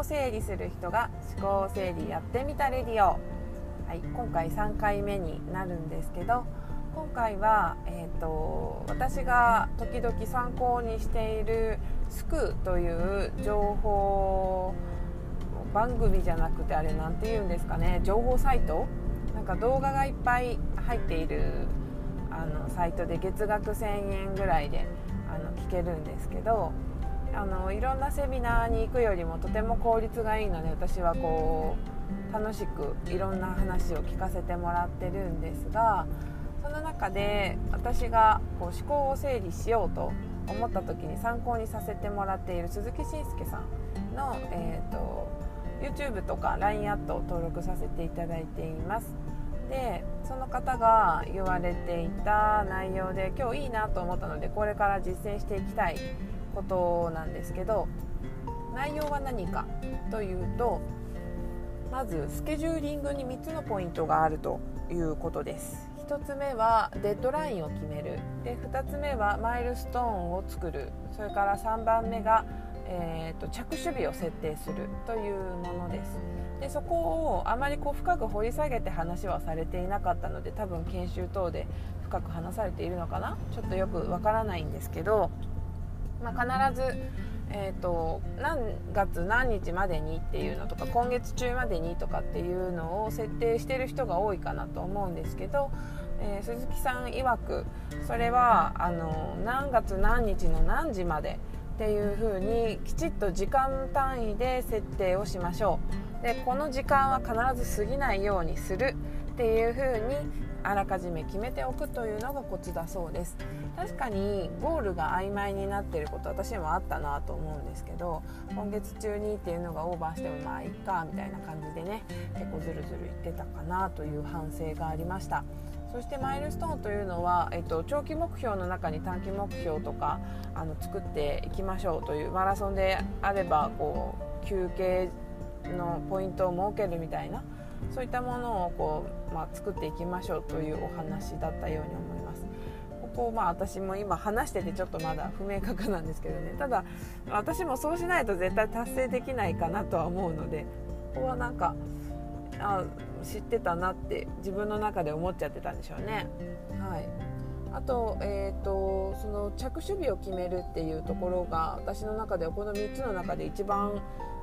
を整理する人が思考整理やってみたレディオ、はい、今回3回目になるんですけど今回は、えーと、私が時々参考にしているスクという情報番組じゃなくてあれ何て言うんですかね情報サイトなんか動画がいっぱい入っているあのサイトで月額1000円ぐらいであの聞けるんですけどあのいろんなセミナーに行くよりもとても効率がいいので私はこう楽しくいろんな話を聞かせてもらってるんですがその中で私がこう思考を整理しようと思った時に参考にさせてもらっている鈴木慎介さんの、えーと、YouTube とか LINE アットを登録させていただいています。でその方が言われていた内容で今日いいなと思ったのでこれから実践していきたいことなんですけど内容は何かというとまずスケジューリングに3つのポイントがあるということです。1つ目はデッドラインを決める。で2つ目はマイルストーンを作る。それから3番目が、えーと、着手日を設定する。というものです。でそこをあまりこう深く掘り下げて話はされていなかったので多分研修等で深く話されているのかな？ちょっとよくわからないんですけど、まあ、必ずえーと、何月何日までにっていうのとか今月中までにとかっていうのを設定してる人が多いかなと思うんですけど、えー、鈴木さん曰くそれはあの何月何日の何時までっていうふうにきちっと時間単位で設定をしましょう。でこの時間は必ず過ぎないようにするっていうふうにあらかじめ決めておくというのがコツだそうです。確かにゴールが曖昧になっていること私もあったなと思うんですけど今月中にっていうのがオーバーしてもまあいっかみたいな感じでね結構ズルズルいってたかなという反省がありました。そしてマイルストーンというのは、えっと、長期目標の中に短期目標とかあの作っていきましょうというマラソンであればこう休憩のポイントを設けるみたいなそういったものをこう、まあ、作っていきましょうというお話だったように思います。ここまあ私も今話しててちょっとまだ不明確なんですけどねただ私もそうしないと絶対達成できないかなとは思うのでここはなんかあ知ってたなって自分の中で思っちゃってたんでしょうね。はいあと,、えーと、その着手日を決めるっていうところが私の中ではこの3つの中で一番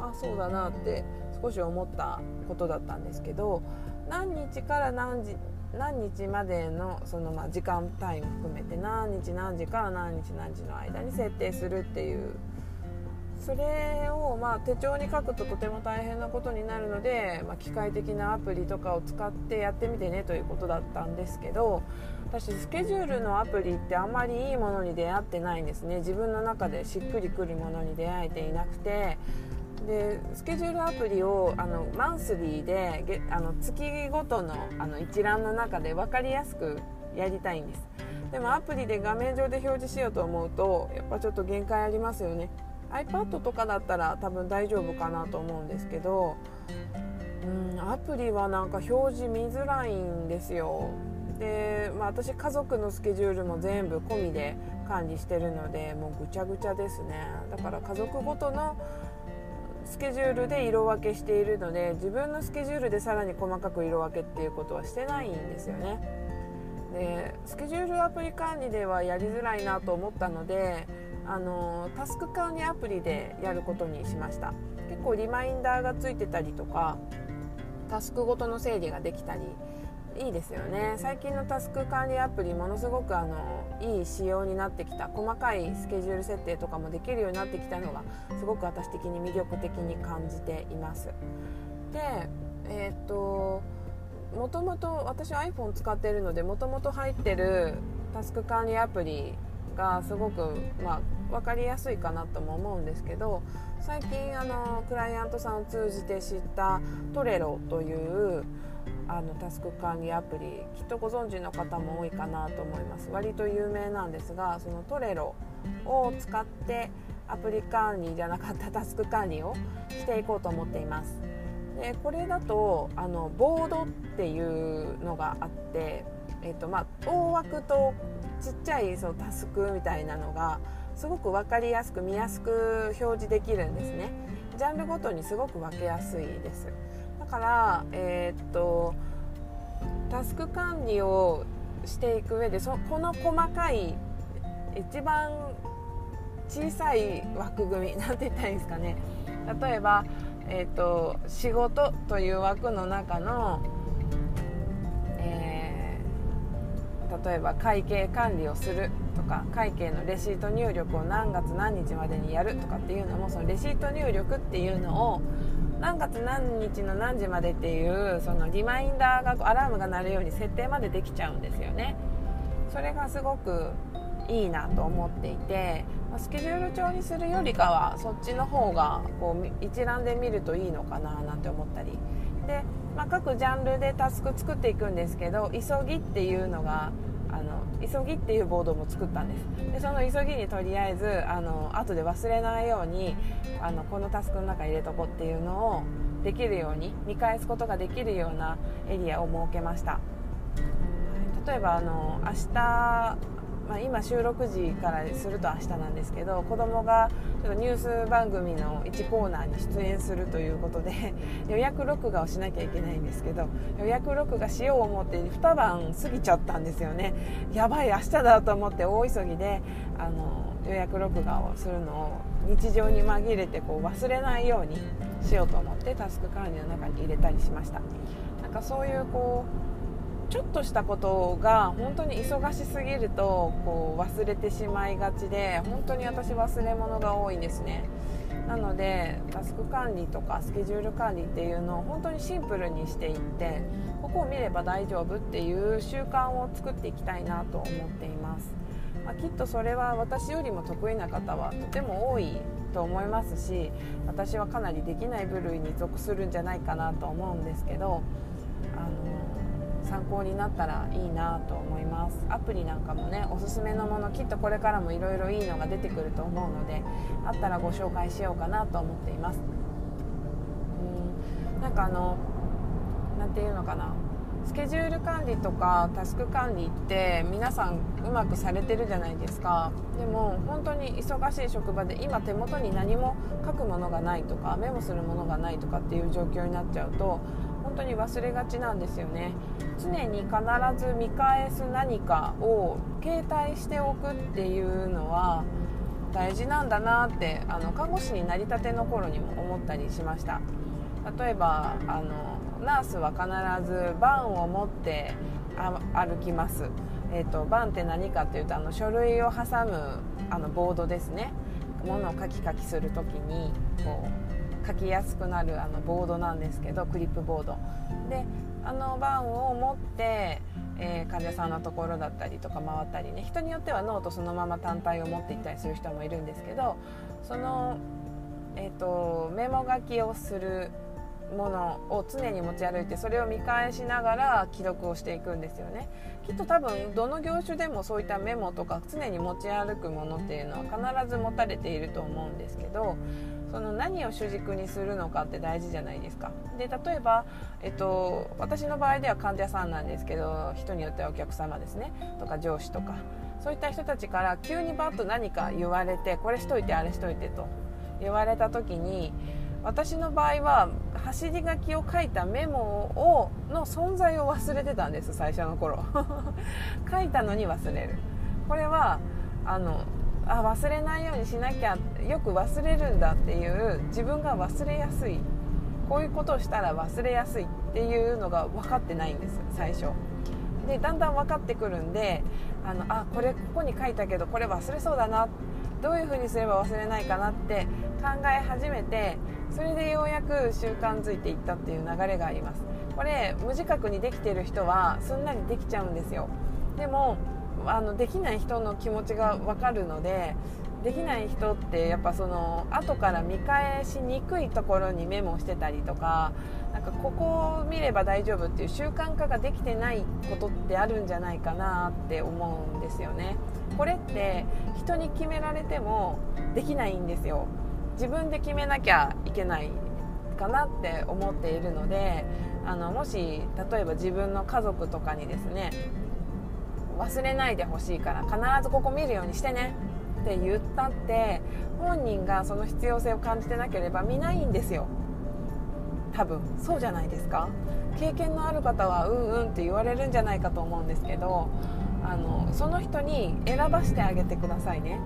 あそうだなって少し思ったことだったんですけど何日から何時何日までのそのまあ時間単位も含めて何日何時から何日何時の間に設定するっていうそれをまあ手帳に書くととても大変なことになるので、まあ、機械的なアプリとかを使ってやってみてねということだったんですけど私スケジュールのアプリってあんまりいいものに出会ってないんですね。自分の中でしっくりくるものに出会えていなくてでスケジュールアプリをあのマンスリーであの月ごとのあの一覧の中で分かりやすくやりたいんです。でもアプリで画面上で表示しようと思うとやっぱちょっと限界ありますよね。iPad とかだったら多分大丈夫かなと思うんですけどうんアプリはなんか表示見づらいんですよ。で、まあ、私家族のスケジュールも全部込みで管理してるのでもうぐちゃぐちゃですね。だから家族ごとのスケジュールで色分けしているので自分のスケジュールでさらに細かく色分けっていうことはしてないんですよね。でスケジュールアプリ管理ではやりづらいなと思ったのであのタスク管理アプリでやることにしました。結構リマインダーがついてたりとかタスクごとの整理ができたりいいですよね。最近のタスク管理アプリものすごくあのいい仕様になってきた。細かいスケジュール設定とかもできるようになってきたのがすごく私的に魅力的に感じています。でえー、っともともと私 iPhone 使ってるのでもともと入ってるタスク管理アプリがすごく、まあ、分かりやすいかなとも思うんですけど最近あのクライアントさんを通じて知ったトレロというあのタスク管理アプリきっとご存知の方も多いかなと思います。割と有名なんですがそのトレロを使ってアプリ管理じゃなかったタスク管理をしていこうと思っています。でこれだとあのボードっていうのがあって、えーとまあ、大枠とちっちゃいそのタスクみたいなのがすごく分かりやすく見やすく表示できるんですね。ジャンルごとにすごく分けやすいです。だからえー、っとタスク管理をしていく上でそこの細かい一番小さい枠組み なんて言ったらいいんですかね。例えば、えーと、仕事という枠の中の、えー、例えば会計管理をするとか会計のレシート入力を何月何日までにやるとかっていうのもそのレシート入力っていうのを何月何日の何時までっていうそのリマインダーがアラームが鳴るように設定までできちゃうんですよね。それがすごくいいなと思っていてスケジュール帳にするよりかはそっちの方がこう一覧で見るといいのかななんて思ったりで、まあ、各ジャンルでタスク作っていくんですけど急ぎっていうのが急ぎっていうボードも作ったんです。でその急ぎにとりあえずあの後で忘れないようにあのこのタスクの中入れとこっていうのをできるように見返すことができるようなエリアを設けました。例えばあの明日まあ、今収録時からすると明日なんですけど子供がちょっとニュース番組の1コーナーに出演するということで 予約録画をしなきゃいけないんですけど予約録画しよう思って2晩過ぎちゃったんですよね。やばい明日だと思って大急ぎであの予約録画をするのを日常に紛れてこう忘れないようにしようと思ってタスク管理の中に入れたりしました。なんかそういうこうちょっとしたことが本当に忙しすぎるとこう忘れてしまいがちで本当に私忘れ物が多いんですね。なのでタスク管理とかスケジュール管理っていうのを本当にシンプルにしていってここを見れば大丈夫っていう習慣を作っていきたいなと思っています、まあ、きっとそれは私よりも得意な方はとても多いと思いますし私はかなりできない部類に属するんじゃないかなと思うんですけどあの参考になったらいいなと思います。アプリなんかもねおすすめのものきっとこれからもいろいろいいのが出てくると思うのであったらご紹介しようかなと思っています。うん。なんかあの何て言うのかな。スケジュール管理とかタスク管理って皆さんうまくされてるじゃないですか。でも本当に忙しい職場で今手元に何も書くものがないとかメモするものがないとかっていう状況になっちゃうと本当に忘れがちなんですよね。常に必ず見返す何かを携帯しておくっていうのは大事なんだなってあの看護師になりたての頃にも思ったりしました。例えばあのナースは必ずバンを持って歩きます、えーと、バンって何かっていうとあの書類を挟むあのボードですね。ものを書き書きする時にこう書きやすくなるあのボードなんですけどクリップボード。であのバンを持って、えー、患者さんのところだったりとか回ったりね人によってはノートそのまま単体を持っていったりする人もいるんですけどその、えーと、メモ書きをするものを常に持ち歩いてそれを見返しながら記録をしていくんですよね。きっと多分どの業種でもそういったメモとか常に持ち歩くものっていうのは必ず持たれていると思うんですけどその何を主軸にするのかって大事じゃないですか。で例えば、えっと、私の場合では患者さんなんですけど人によってはお客様ですね。とか上司とか。そういった人たちから急にバッと何か言われてこれしといてあれしといてと。言われた時に私の場合は走り書きを書いたメモをの存在を忘れてたんです最初の頃。書いたのに忘れる。これはあのあ忘れないようにしなきゃよく忘れるんだっていう自分が忘れやすい。こういうことをしたら忘れやすいっていうのが分かってないんです最初。でだんだん分かってくるんであのあこれここに書いたけどこれ忘れそうだな。どういうふうにすれば忘れないかなって考え始めてそれでようやく習慣づいていったっていう流れがあります。これ無自覚にできてる人はすんなりできちゃうんですよ。でもあのできない人の気持ちが分かるのでできない人ってやっぱその後から見返しにくいところにメモしてたりとかなんかここを見れば大丈夫っていう習慣化ができてないことってあるんじゃないかなって思うんですよね。これって人に決められてもできないんですよ。自分で決めなきゃいけないかなって思っているのであのもし例えば自分の家族とかにですね忘れないでほしいから必ずここ見るようにしてね。って言ったって本人がその必要性を感じてなければ見ないんですよ。多分。そうじゃないですか。経験のある方はうんうんって言われるんじゃないかと思うんですけどあのその人に選ばしてあげてくださいね。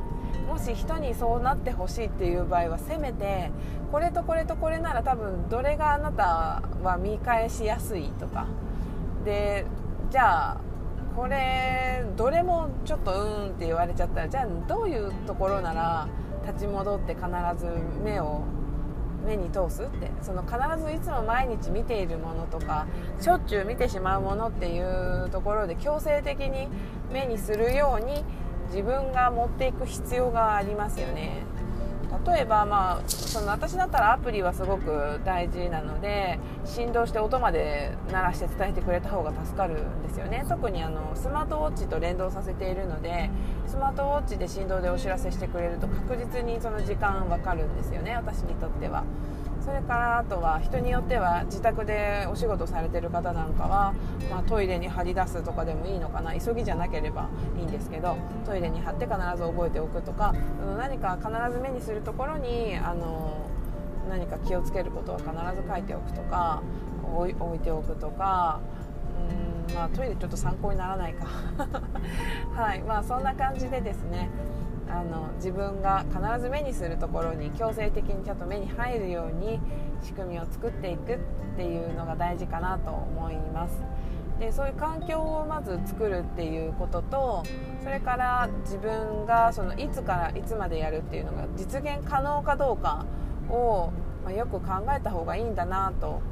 もし人にそうなってほしいっていう場合はせめてこれとこれとこれなら多分どれがあなたは見返しやすいとか。でじゃあこれどれもちょっとうんって言われちゃったらじゃあどういうところなら立ち戻って必ず目を目に通すって。その必ずいつも毎日見ているものとかしょっちゅう見てしまうものっていうところで強制的に目にするように自分が持っていく必要がありますよね。例えば、まあ、その私だったらアプリはすごく大事なので振動して音まで鳴らして伝えてくれた方が助かるんですよね特にあのスマートウォッチと連動させているのでスマートウォッチで振動でお知らせしてくれると確実にその時間分かるんですよね私にとっては。それからあとは人によっては自宅でお仕事されてる方なんかは、まあ、トイレに貼り出すとかでもいいのかな。急ぎじゃなければいいんですけどトイレに貼って必ず覚えておくとか。何か必ず目にするところにあの何か気をつけることは必ず書いておくとか置いておくとか。うんまあトイレちょっと参考にならないか。はいまあそんな感じでですね。あの自分が必ず目にするところに強制的にちゃんと目に入るように仕組みを作っていくっていうのが大事かなと思います。でそういう環境をまず作るっていうこととそれから自分がそのいつからいつまでやるっていうのが実現可能かどうかを、まあ、よく考えた方がいいんだなと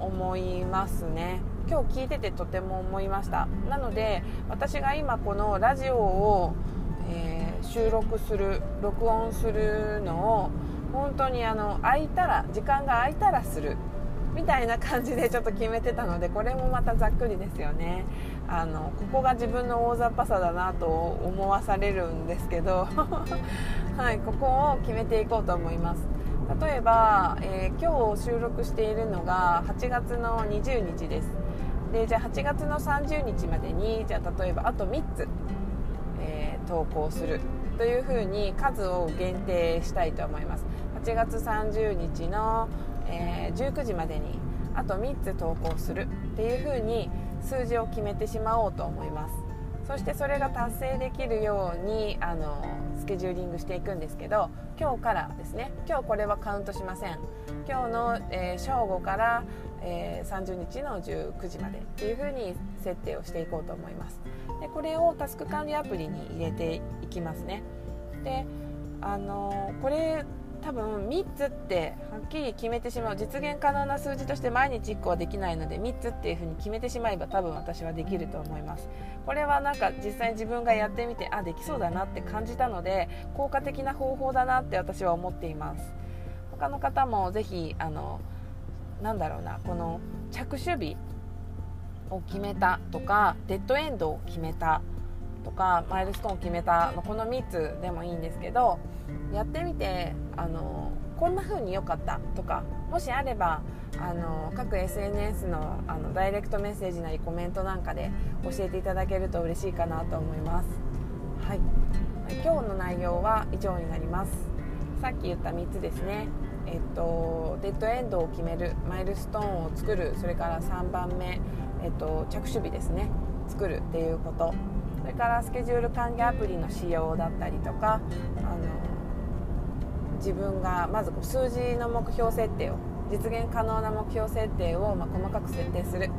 思いますね。今日聞いててとても思いました。なので私が今このラジオを、収録する録音するのを本当にあの空いたら時間が空いたらするみたいな感じでちょっと決めてたのでこれもまたざっくりですよね。あのここが自分の大雑把さだなと思わされるんですけど。はいここを決めていこうと思います。例えば、えー、今日収録しているのが8月の20日です。でじゃあ8月の30日までにじゃあ例えばあと3つ投稿する。というふうに数を限定したいと思います。8月30日の、えー、19時までにあと3つ投稿するっていうふうに数字を決めてしまおうと思います。そしてそれが達成できるようにあのスケジューリングしていくんですけど今日からですね。今日これはカウントしません。今日の、えー、正午から、えー、30日の19時までっていうふうに設定をしていこうと思います。でこれをタスク管理アプリに入れていきますね。であのこれ多分3つってはっきり決めてしまう実現可能な数字として毎日1個はできないので3つっていうふうに決めてしまえば多分私はできると思います。これはなんか実際に自分がやってみてあできそうだなって感じたので効果的な方法だなって私は思っています。他の方もぜひあのなんだろうなこの着手日を決めたとかデッドエンドを決めたとかマイルストーンを決めたこの3つでもいいんですけどやってみてあのこんな風に良かったとかもしあればあの各 SNS のあのダイレクトメッセージなりコメントなんかで教えていただけると嬉しいかなと思います。はい、今日の内容は以上になります。さっき言った3つですね。えっと、デッドエンドを決めるマイルストーンを作るそれから3番目えっと、着手日ですね。作るっていうこと。それからスケジュール管理アプリの使用だったりとかあの自分がまず数字の目標設定を実現可能な目標設定を、まあ、細かく設定する。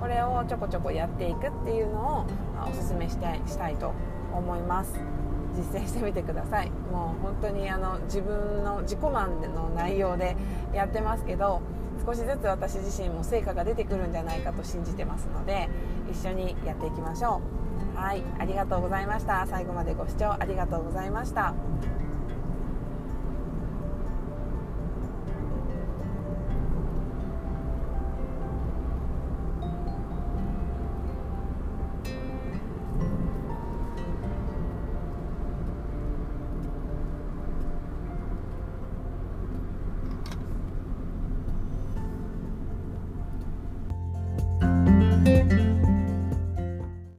これをちょこちょこやっていくっていうのを、まあ、おすすめしたいしたいと思います。実践してみてください。もう本当にあの自分の自己満の内容でやってますけど少しずつ私自身も成果が出てくるんじゃないかと信じてますので一緒にやっていきましょう。はいありがとうございました。最後までご視聴ありがとうございました。